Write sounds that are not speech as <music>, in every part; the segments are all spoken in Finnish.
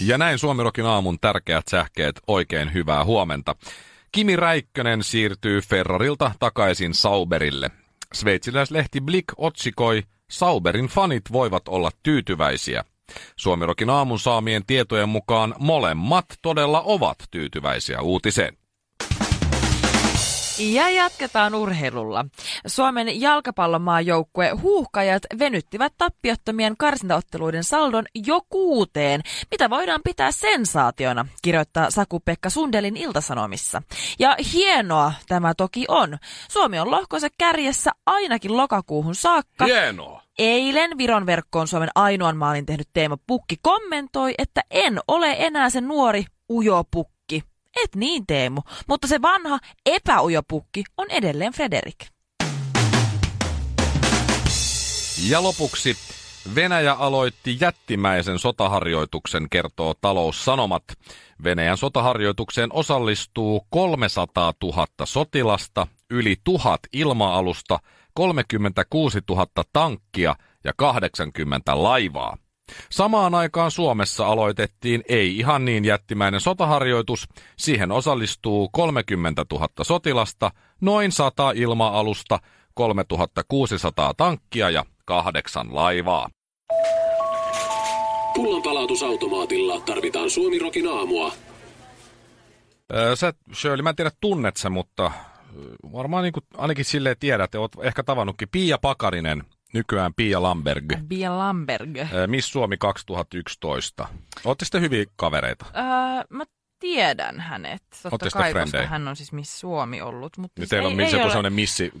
Ja näin Suomirokin aamun tärkeät sähkeet oikein hyvää huomenta. Kimi Räikkönen siirtyy Ferrarilta takaisin Sauberille. Sveitsiläislehti Blick otsikoi, Sauberin fanit voivat olla tyytyväisiä. Suomirokin aamun saamien tietojen mukaan molemmat todella ovat tyytyväisiä uutiseen. Ja jatketaan urheilulla. Suomen jalkapallomaajoukkue huuhkajat venyttivät tappiottomien karsintaotteluiden saldon jo kuuteen, mitä voidaan pitää sensaationa, kirjoittaa Saku-Pekka Sundelin iltasanomissa. Ja hienoa tämä toki on. Suomi on lohkonsa kärjessä ainakin lokakuuhun saakka. Hienoa! Eilen Viron verkkoon Suomen ainoan maalin tehnyt Teemo Pukki kommentoi, että en ole enää se nuori ujo pukki et niin Teemu, mutta se vanha epäujopukki on edelleen Frederik. Ja lopuksi Venäjä aloitti jättimäisen sotaharjoituksen, kertoo taloussanomat. Venäjän sotaharjoitukseen osallistuu 300 000 sotilasta, yli tuhat ilma-alusta, 36 000 tankkia ja 80 laivaa. Samaan aikaan Suomessa aloitettiin ei ihan niin jättimäinen sotaharjoitus. Siihen osallistuu 30 000 sotilasta, noin 100 ilma-alusta, 3600 tankkia ja kahdeksan laivaa. Pullonpalautusautomaatilla tarvitaan Suomirokin aamua. Sä, Shirley, mä en tiedä tunnet sä, mutta varmaan niin kuin, ainakin silleen tiedät, että oot ehkä tavannutkin Pia Pakarinen – nykyään Pia Lamberg. Pia Lamberg. Miss Suomi 2011. Olette sitten hyviä kavereita? Öö, mä tiedän hänet. Totta kai, koska hän on siis Miss Suomi ollut. Mutta niin teillä on ei, ei joku sellainen missi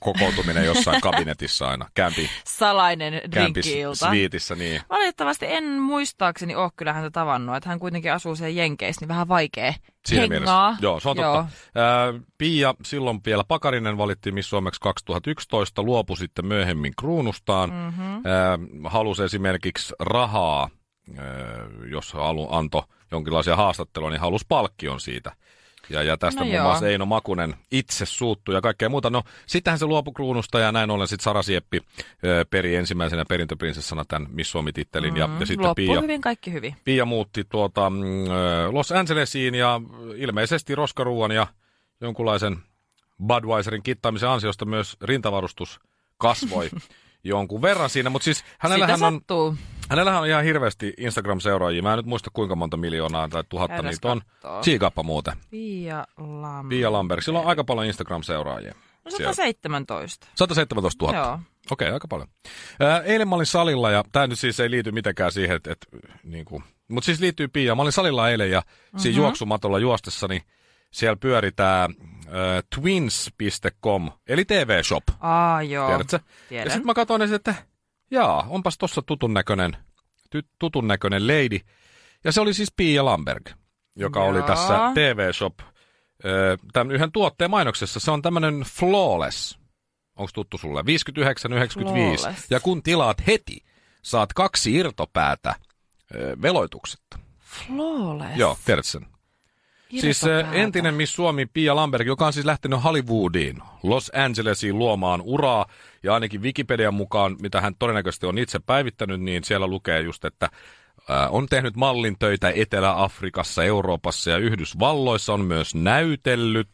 kokoutuminen jossain <laughs> kabinetissa aina. Kämpi, Salainen drinkki-ilta. Sviitissä, niin. Valitettavasti en muistaakseni ole kyllä häntä tavannut. Että hän kuitenkin asuu siellä Jenkeissä, niin vähän vaikea Siinä hengaa. Mielessä. Joo, se on Joo. totta. Ää, Pia, silloin vielä Pakarinen valittiin Miss Suomeksi 2011, luopui sitten myöhemmin kruunustaan. Mm-hmm. Ää, halusi esimerkiksi rahaa, ää, jos halu, antoi jonkinlaisia haastatteluja, niin halusi palkkion siitä. Ja, ja tästä no muun muassa Eino Makunen itse suuttuu ja kaikkea muuta. No, sittenhän se luopui kruunusta ja näin ollen sitten Sara Sieppi ö, peri ensimmäisenä perintöprinsessana tämän Miss Suomi-tittelin. Mm, ja, ja sitten Pia, hyvin, kaikki hyvin. Pia muutti tuota, mm, Los Angelesiin ja ilmeisesti roskaruuan ja jonkunlaisen Budweiserin kittaamisen ansiosta myös rintavarustus kasvoi <laughs> jonkun verran siinä, mutta siis hänellähän on, hänellähän on ihan hirveästi Instagram-seuraajia. Mä en nyt muista kuinka monta miljoonaa tai tuhatta Käydäs niitä on. Siikappa muuten. Pia Lamberg. Pia Lamberg. Sillä on aika paljon Instagram-seuraajia. No 117. 117 000. Joo. Okei, okay, aika paljon. Ää, eilen mä olin salilla, ja tämä nyt siis ei liity mitenkään siihen, että, että niin kuin, mutta siis liittyy Pia. Mä olin salilla eilen, ja mm-hmm. siinä mhm. juoksumatolla juostessani niin siellä pyöritää äh, twins.com, eli TV-shop. Aa, joo. Tiedätkö? Tiedän. Ja sitten mä katsoin, että jaa, onpas tossa tutun näköinen, tutun näköinen lady. Ja se oli siis Pia Lamberg, joka Jaa. oli tässä TV-shop tämän yhden tuotteen mainoksessa. Se on tämmöinen flawless. Onko tuttu sulle? 59,95. Ja kun tilaat heti, saat kaksi irtopäätä veloituksetta. Flawless? Joo, tiedät sen. Siis entinen Miss Suomi Pia Lamberg, joka on siis lähtenyt Hollywoodiin, Los Angelesiin luomaan uraa. Ja ainakin Wikipedian mukaan, mitä hän todennäköisesti on itse päivittänyt, niin siellä lukee just, että on tehnyt mallin töitä Etelä-Afrikassa, Euroopassa ja Yhdysvalloissa, on myös näytellyt.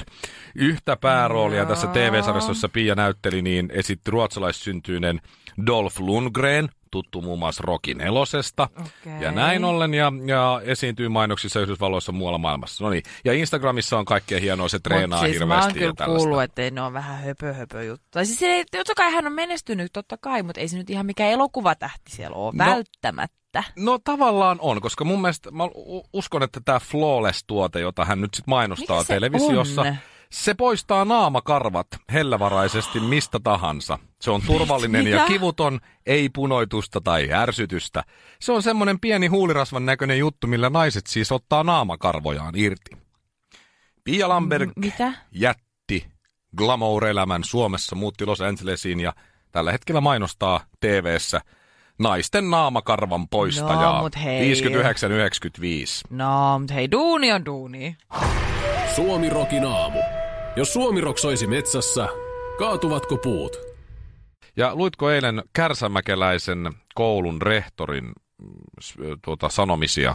Yhtä pääroolia no. tässä TV-sarjassa, jossa Pia näytteli, niin esitti ruotsalaissyntyinen Dolph Lundgren, tuttu muun muassa Rocky nelosesta. Okay. Ja näin ollen, ja, ja esiintyy mainoksissa Yhdysvalloissa muualla maailmassa. No niin, ja Instagramissa on kaikkea hienoa, se treenaa Mut siis hirveästi. mä oon kyllä kuullut, että ne on vähän höpö höpö juttu. Tai siis ei, totta kai hän on menestynyt, totta kai, mutta ei se nyt ihan mikään elokuvatähti siellä ole, no, välttämättä. No tavallaan on, koska mun mielestä mä uskon, että tämä Flawless-tuote, jota hän nyt sit mainostaa Mikä televisiossa, on? Se poistaa naamakarvat hellävaraisesti mistä tahansa. Se on turvallinen Mitä? ja kivuton, ei punoitusta tai ärsytystä. Se on semmoinen pieni huulirasvan näköinen juttu, millä naiset siis ottaa naamakarvojaan irti. Pia Lamberg M- mitä? jätti glamour-elämän Suomessa, muutti Los Angelesiin ja tällä hetkellä mainostaa TV-ssä naisten naamakarvan poistajaa. No, mut hei. 59-95. No, mutta hei, duuni on duuni. Suomi Rokin aamu. Jos Suomi Rock soisi metsässä, kaatuvatko puut? Ja luitko eilen Kärsämäkeläisen koulun rehtorin tuota, sanomisia?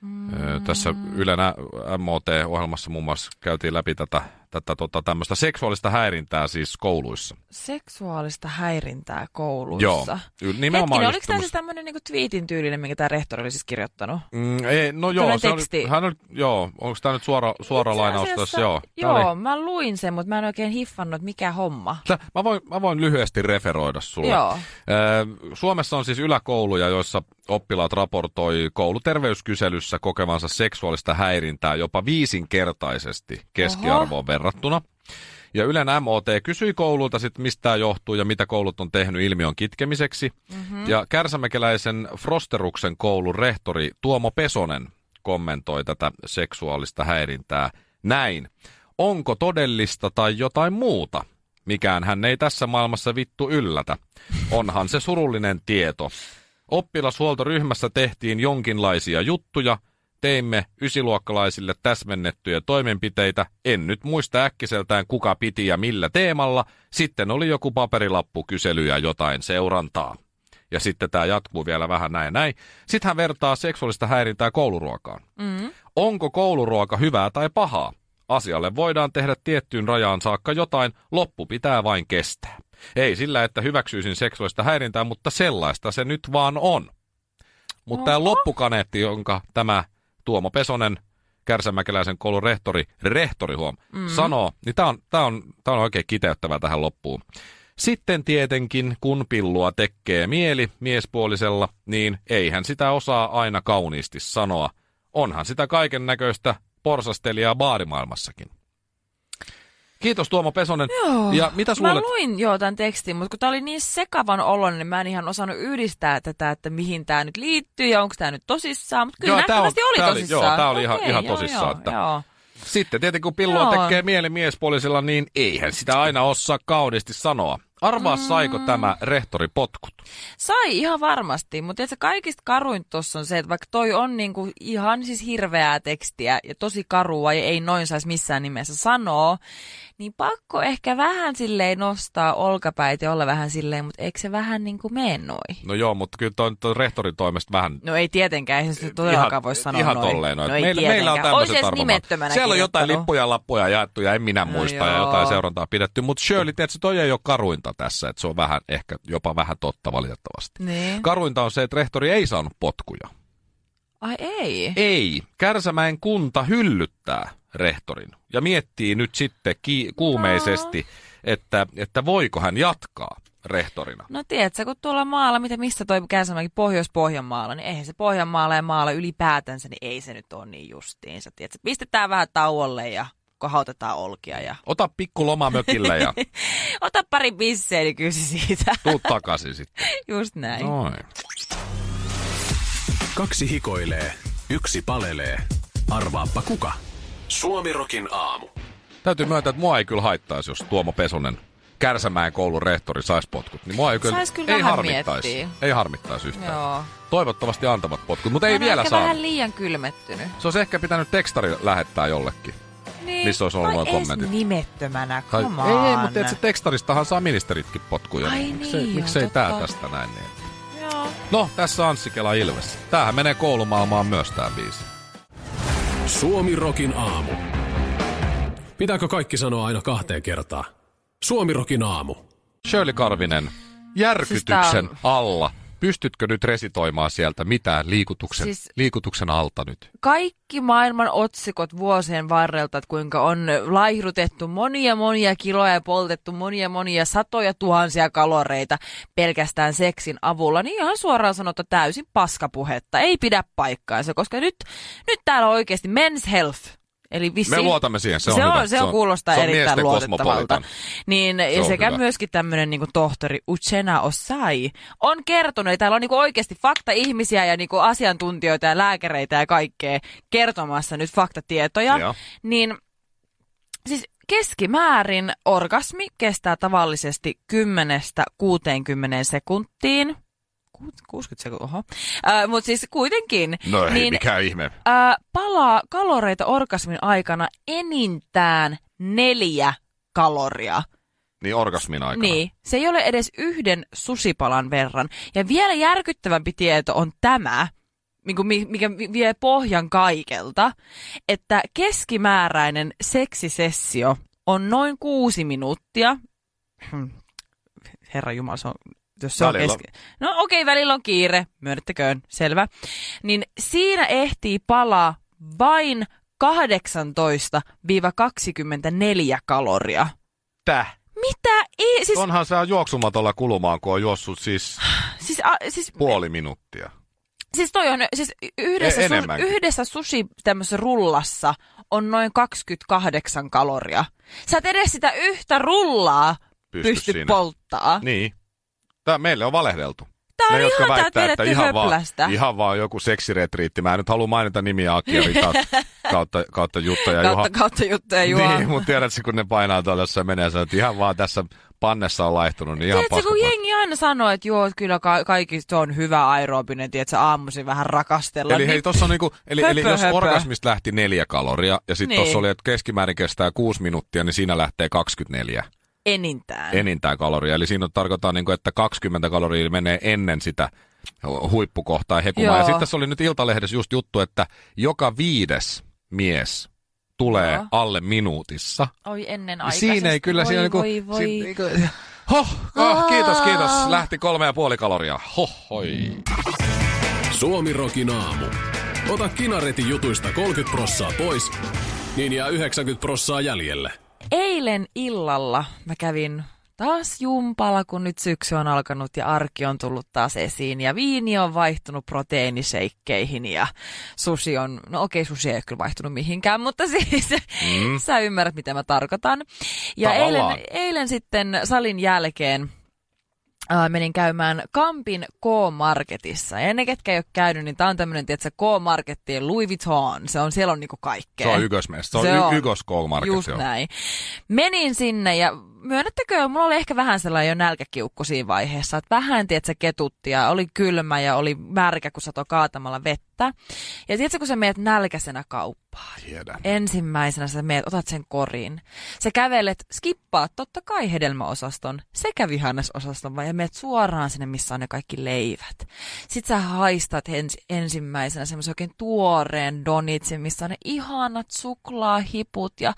Mm. Tässä Ylen ä- MOT-ohjelmassa muun muassa käytiin läpi tätä, tätä tota, tämmöistä seksuaalista häirintää siis kouluissa. Seksuaalista häirintää kouluissa. Joo, nimenomaan Hetkinen, oliko tämä siis tämmöinen niinku twiitin tyylinen, minkä tämä rehtori oli siis kirjoittanut? Mm, ei, no joo, Tällainen se teksti. oli, hän oli, joo, onko tämä nyt suora, suora Itse lainaus tässä? Joo. Joo, Oli, mä luin sen, mutta mä en oikein hiffannut, mikä homma. Tää- mä, voin, mä voin lyhyesti referoida sulle. Joo. Suomessa on siis yläkouluja, joissa oppilaat raportoi kouluterveyskyselyssä kokevansa seksuaalista häirintää jopa viisinkertaisesti keskiarvoon verrattuna. Ja Ylen MOT kysyi koululta sitten, mistä tämä johtuu ja mitä koulut on tehnyt ilmiön kitkemiseksi. Mm-hmm. Ja Kärsämäkeläisen Frosteruksen koulun rehtori Tuomo Pesonen kommentoi tätä seksuaalista häirintää näin. Onko todellista tai jotain muuta? Mikään hän ei tässä maailmassa vittu yllätä. Onhan se surullinen tieto. Oppilashuoltoryhmässä tehtiin jonkinlaisia juttuja, teimme ysiluokkalaisille täsmennettyjä toimenpiteitä, en nyt muista äkkiseltään kuka piti ja millä teemalla, sitten oli joku paperilappu kysely ja jotain seurantaa. Ja sitten tämä jatkuu vielä vähän näin ja näin. Sitten hän vertaa seksuaalista häirintää kouluruokaan. Mm. Onko kouluruoka hyvää tai pahaa? Asialle voidaan tehdä tiettyyn rajaan saakka jotain, loppu pitää vain kestää. Ei sillä, että hyväksyisin seksuaalista häirintää, mutta sellaista se nyt vaan on. Mutta tämä loppukaneetti, jonka tämä Tuomo Pesonen, Kärsämäkeläisen koulun rehtori, rehtori huom, mm. sanoo, niin tämä on, tää on, tää on oikein kiteyttävää tähän loppuun. Sitten tietenkin, kun pillua tekee mieli miespuolisella, niin eihän sitä osaa aina kauniisti sanoa. Onhan sitä kaiken näköistä porsastelijaa baarimaailmassakin. Kiitos Tuomo Pesonen. Joo. Ja mitä Mä luulet? luin joo tämän tekstin, mutta kun tämä oli niin sekavan oloinen, niin mä en ihan osannut yhdistää tätä, että mihin tämä nyt liittyy ja onko tämä nyt tosissaan. Mutta kyllä Joo, tää on- nähtävästi oli tää tosissaan. joo, tää oli ihan- Okei, ihan joo, tosissaan, Joo, että- joo. Sitten tietenkin kun pillua Joo. tekee mieli miespuolisella, niin eihän sitä aina osaa kauniisti sanoa. Arvaa, Mm. saiko tämä rehtori potkut? Sai ihan varmasti, mutta se kaikista karuin tuossa on se, että vaikka toi on niinku ihan siis hirveää tekstiä ja tosi karua ja ei noin saisi missään nimessä sanoa, niin pakko ehkä vähän silleen nostaa olkapäitä ja olla vähän silleen, mutta eikö se vähän niinku mene noin? No joo, mutta kyllä toi, toi rehtorin toimesta vähän No ei tietenkään, ei se todellakaan voi sanoa ihan noin. tolleen noin. No ei meillä, meillä on tämmöiset nimettömänä Siellä on jotain lippuja ja lappuja jaettu ja en minä No muista ja joo. jotain seurantaa pidetty. Mutta Shirley, tiedätkö, toi ei ole karuinta tässä, että se on vähän, ehkä jopa vähän totta valitettavasti. Niin. Karuinta on se, että rehtori ei saanut potkuja. Ai ei. Ei. Kärsämäen kunta hyllyttää rehtorin ja miettii nyt sitten ki- kuumeisesti, että, että voiko hän jatkaa rehtorina. No tiedätkö, kun tuolla maalla, mitä missä toi Käsämäki Pohjois-Pohjanmaalla, niin eihän se Pohjanmaalla ja maalla ylipäätänsä, niin ei se nyt ole niin justiinsa. Tiedätkö, pistetään vähän tauolle ja kohautetaan olkia ja Ota pikku loma mökille ja <laughs> ota pari bisseä, niin kyllä se siitä. tuu takaisin sitten. <laughs> Just näin. Noin. Kaksi hikoilee, yksi palelee. Arvaappa kuka? Suomi Rokin aamu. Täytyy myöntää, että mua ei kyllä haittaisi, jos Tuomo Pesonen, Kärsämäen koulun rehtori, saisi potkut. Niin mua ei kyllä, Sais kyllä ei vähän harmittaisi. miettiä. Ei harmittaisi yhtään. Joo. Toivottavasti antavat potkut, mutta Mä ei vielä saa. vähän liian kylmettynyt. Se olisi ehkä pitänyt tekstari lähettää jollekin. Niin. Missä olisi ollut edes kommentit? nimettömänä, Tai, come ei, ei, mutta tiedätkö, tekstaristahan saa ministeritkin potkuja. Ai miksei, niin, miksei joo, tää totta. tästä näin niin? Joo. No, tässä Anssi Kela Ilves. Tämähän menee koulumaailmaan myös tää biisi. Suomi Rokin aamu. Pitääkö kaikki sanoa aina kahteen kertaan? Suomi Rokin aamu. Shirley Karvinen, järkytyksen Siis tää on- alla. Pystytkö nyt resitoimaan sieltä mitään liikutuksen, Siis- liikutuksen alta nyt? kaikki maailman otsikot vuosien varrelta, että kuinka on laihdutettu monia monia kiloja ja poltettu monia monia satoja tuhansia kaloreita pelkästään seksin avulla, niin ihan suoraan sanottu täysin paskapuhetta. Ei pidä paikkaansa, koska nyt, nyt täällä on oikeasti men's health. Eli vissi, Me luotamme siihen, se on se hyvä. on, se on, kuulostaa se on erittäin luotettavalta. Niin, ja on sekä hyvä. myöskin tämmöinen niin tohtori Uchena Osai on kertonut, että täällä on niin oikeasti fakta-ihmisiä ja niin asiantuntijoita ja lääkäreitä ja kaikkea kertomassa nyt faktatietoja. Joo. Niin Siis keskimäärin orgasmi kestää tavallisesti 10-60 sekuntiin. 60 sekuntia, oho. Äh, Mutta siis kuitenkin. No ei niin, mikä ihme. Äh, palaa kaloreita orgasmin aikana enintään neljä kaloria. Niin orgasmin aikana. Niin, se ei ole edes yhden susipalan verran. Ja vielä järkyttävämpi tieto on tämä, niinku mikä vie pohjan kaikelta, että keskimääräinen seksisessio on noin kuusi minuuttia. Hmm. Herra Jumala, se on jos se on Välillä keski... No okei, okay, välillä on kiire, myönnettäköön, selvä. Niin siinä ehtii palaa vain 18-24 kaloria. Täh? Mitä? Ei, siis, Onhan se juoksumatolla kulumaan, kun on juossut siis siis, a, siis, puoli minuuttia. siis toi on, siis yhdessä, E- su, yhdessä sushi tämmöisessä rullassa on noin 28 kaloria. Sä et edes sitä yhtä rullaa Pysty pysty siinä. polttaa. Niin. Tää meille on valehdeltu. Tää on ne, jotka ihan tää väittää, että ihan vaan, höplästä. ihan vaan joku seksiretriitti. Mä en nyt halua mainita nimiä Akieri <laughs> kautta, kautta, Jutta ja kautta, Juha. kautta juttuja juo. Niin, mutta tiedätkö, kun ne painaa tuolla jossain menee ja sanoo, että ihan vaan tässä pannessa on laihtunut, niin ihan Tiedätkö, kun jengi aina sanoo, että joo, kyllä ka- kaikki se on hyvä aerobinen, tiedätkö, aamuisin vähän rakastella. Eli hei, niin, tossa on niinku, eli, eli Höpö, jos höpö. orgasmista lähti neljä kaloria, ja sitten Niin. tuossa oli, että keskimäärin kestää kuusi minuuttia, niin siinä lähtee 24 enintään. enintään kaloria. Eli siinä on tarkoittaa, niinku, että 20 kaloria menee ennen sitä huippukohtaa hekumaa. Ja Joo. sitten tässä oli nyt Iltalehdessä just juttu, että joka viides mies tulee Joo. alle minuutissa. Oi ennen Niin aikaisesti. Siinä ei kyllä voi, siinä niinku, voi, voi. siinä niinku, Hoh, oh, kiitos, kiitos. Lähti kolme ja puoli kaloria. Hoh, hoi. Suomi Rokin aamu. Ota kinaretin jutuista 30 prossaa pois, niin jää 90 prossaa jäljelle. Eilen illalla mä kävin taas jumpalla, kun nyt syksy on alkanut ja arki on tullut taas esiin. Ja viini on vaihtunut proteiiniseikkeihin ja sushi on, no okei sushi ei ole kyllä vaihtunut mihinkään, mutta <laughs> siis mm. sä ymmärrät mitä mä tarkoitan. Ja eilen, eilen sitten salin jälkeen Ää, menin käymään Kampin K-Marketissa. Ja ne, ketkä ei ole käynyt, niin tämä on tämmöinen, tiedätkö, K-Markettien Louis Vuitton. Se on, siellä on niinku kaikkea. Se on ykkösmestä. Se on, Se y- on. ykkös market Just näin. Menin sinne ja myönnettäkö, mulla oli ehkä vähän sellainen jo nälkäkiukku siinä vaiheessa, että vähän, tiedätkö, ketutti ja oli kylmä ja oli märkä, kun satoi kaatamalla vettä. Ja tiedätkö, kun sä meet nälkäisenä kauppaan, Tiedän. ensimmäisenä sä meet, otat sen korin. Sä kävelet, skippaat totta kai hedelmäosaston sekä vihannesosaston, vai ja meet suoraan sinne, missä on ne kaikki leivät. Sitten sä haistat ens, ensimmäisenä semmoisen oikein tuoreen donitsin, missä on ne ihanat suklaahiput ja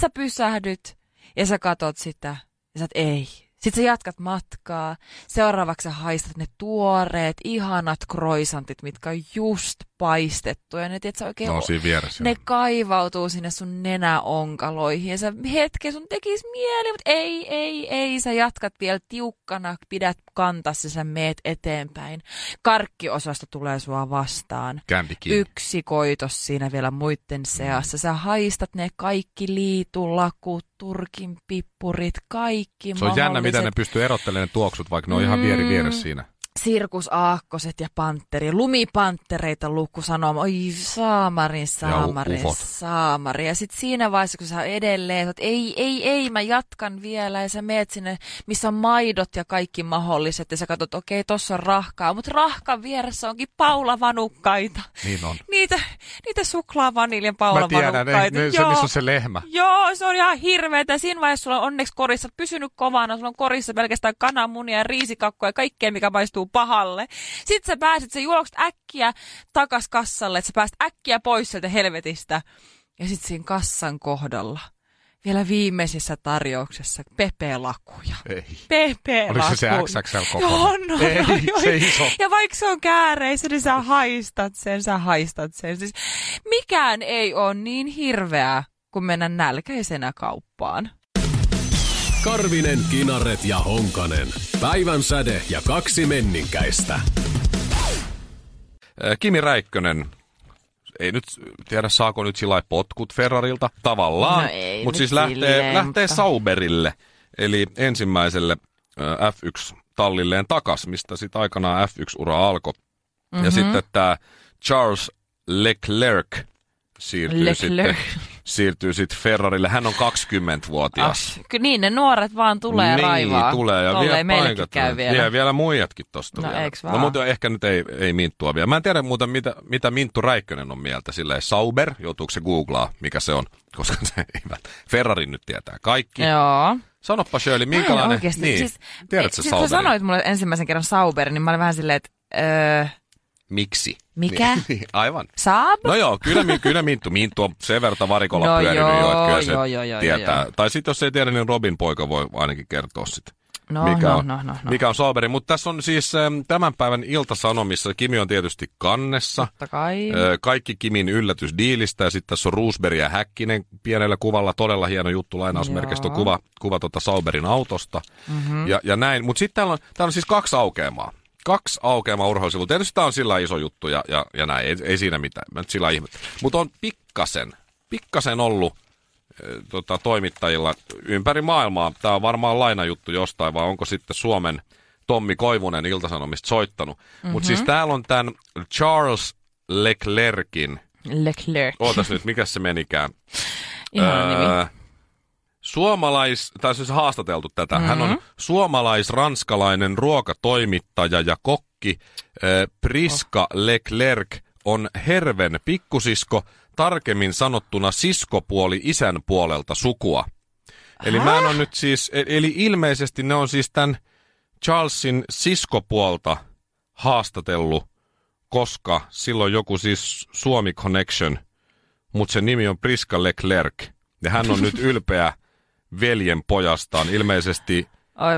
sä pysähdyt ja sä katot sitä ja sä ei. Sitten sä jatkat matkaa. Seuraavaksi sä haistat ne tuoreet, ihanat kroisantit, mitkä on just paistettu. Ja ne, tiedät, sä oikein No siinä vieressä. ne kaivautuu sinne sun nenäonkaloihin ja sä hetken sun tekis mieli, mutta ei, ei, ei, sä jatkat vielä tiukkana, pidät kantas ja sä meet eteenpäin. Karkkiosasto tulee sua vastaan. Yksi koitos siinä vielä muiden seassa. Sä haistat ne kaikki liitulakut, turkin pippurit, kaikki Se on jännä, miten ne pystyy erottelemaan ne tuoksut, vaikka ne on ihan vieri vieressä siinä. Sirkusaakkoset ja pantteri, lumipanttereita luku sanoo, oi saamarin, saamarin, ufot. saamari. Ja sitten siinä vaiheessa, kun sä edelleen, että ei, ei, ei, mä jatkan vielä, ja sä meet sinne, missä on maidot ja kaikki mahdolliset, ja sä katsot, okei, okay, tossa on rahkaa, mutta rahkan vieressä onkin paulavanukkaita. Niin on. Niitä, niitä suklaa vaniljan Mä paulavanukkaita. tiedän, ne, ne, se Joo. missä on se lehmä. Joo, se on ihan hirveetä. Siinä vaiheessa sulla on onneksi korissa pysynyt kovana. Sulla on korissa pelkästään kananmunia ja riisikakkoa ja kaikkea, mikä maistuu pahalle. Sitten sä pääset, sä juokset äkkiä takas kassalle, että sä pääset äkkiä pois sieltä helvetistä. Ja sitten siinä kassan kohdalla, vielä viimeisessä tarjouksessa, Pepe-lakuja. Ei. Pepe-lakuja. Oliko se se XXL koko? Joo, no, Ei, joo. se iso. Ja vaikka se on kääreissä, niin sä haistat sen, sä haistat sen. Siis mikään ei ole niin hirveää kuin mennä nälkäisenä kauppaan. Karvinen, Kinaret ja Honkanen. Päivän säde ja kaksi menninkäistä. Äh, Kimi Räikkönen, ei nyt tiedä saako nyt sillä potkut Ferrarilta, tavallaan, No ei mutta siis lähtee, silleen, lähtee mutta- Sauberille, eli ensimmäiselle äh, F1-tallilleen takas, mistä sitten aikanaan F1-ura alkoi. Mm-hmm. Ja Mhm. sitten tämä Charles Leclerc siirtyy Leclerc. sitten siirtyy sitten Ferrarille. Hän on 20-vuotias. Ah, niin, ne nuoret vaan tulee niin, raivaa. tulee. Ja Tolleen vielä paikat. käy vielä. Ja vielä muijatkin tosta No, vielä. No mutta ehkä nyt ei, ei Minttua vielä. Mä en tiedä muuten, mitä, mitä Minttu Räikkönen on mieltä. Silleen Sauber, joutuuko se googlaa, mikä se on, <laughs> koska se ei Ferrarin nyt tietää kaikki. Joo. Sanoppa Shirley, minkälainen... oikeesti- Niin, siis, tiedätkö siis kun Sauberin? sanoit mulle ensimmäisen kerran Sauber, niin mä olin vähän silleen, että öö, Miksi? Mikä? <laughs> Niin, aivan. Saab? No joo, kyllä, kyllä Minttu. Minttu on sen verran varikolla <laughs> No pyörinyt jo, joo, että kyllä se joo, joo, joo, tietää. joo. Tai sitten jos ei tiedä, niin Robin poika voi ainakin kertoa sitten. no, mikä, no, on, no, no, no. mikä on Sauberi. Mutta tässä on siis ähm, tämän päivän iltasanomissa, Kimi on tietysti kannessa. Totta kai. Ö, Kaikki Kimin yllätysdiilistä ja sitten tässä on Roosberg ja Häkkinen pienellä kuvalla. Todella hieno juttu, lainausmerkistä Joo. kuva, kuva tuota Sauberin autosta mm-hmm. ja, ja näin. Mutta sitten täällä on, täällä on siis kaksi aukeamaa. Kaksi aukeamaa urheilusivua. Tietysti tämä on sillä iso juttu ja, ja, ja näin, ei, ei siinä mitään. Mä nyt sillä ihmettä. Mutta on pikkasen, pikkasen ollut ö, tota, toimittajilla ympäri maailmaa. Tämä on varmaan lainajuttu jostain, vai onko sitten Suomen Tommi Koivunen Iltasanomista soittanut. Mm-hmm. Mutta siis täällä on tämän Charles Leclerkin, Leclerc. ootas nyt, mikä se menikään? Ihana nimi. Suomalais, tai siis haastateltu tätä, mm-hmm. hän on suomalais-ranskalainen ruokatoimittaja ja kokki. Priska oh. Leclerc on Herven pikkusisko, tarkemmin sanottuna siskopuoli isän puolelta sukua. Eli mä en ole nyt siis, e- eli ilmeisesti ne on siis tämän Charlesin siskopuolta haastatellut, koska silloin joku siis Suomi Connection, mutta sen nimi on Priska Leclerc. Ja hän on nyt <laughs> ylpeä veljen pojastaan, ilmeisesti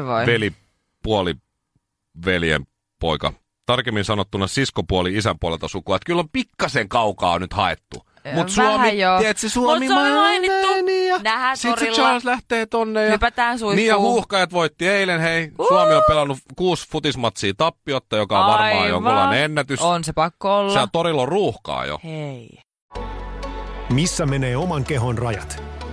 voi. veli puoli veljen poika. Tarkemmin sanottuna siskopuoli isän puolelta sukua. Että kyllä on pikkasen kaukaa nyt haettu. Mutta Suomi, tiedätkö, Suomi Mut se on mainittu. Niin, ja Nähdään Sitten se torilla. Charles lähtee tonne. Ja, Hypätään suihkuun. Niin ja huuhkajat voitti eilen, hei. Suomi on pelannut kuusi futismatsia tappiotta, joka on varmaan Aivan. jonkunlainen ennätys. On se pakko olla. Siellä torilla on ruuhkaa jo. Hei. Missä menee oman kehon rajat?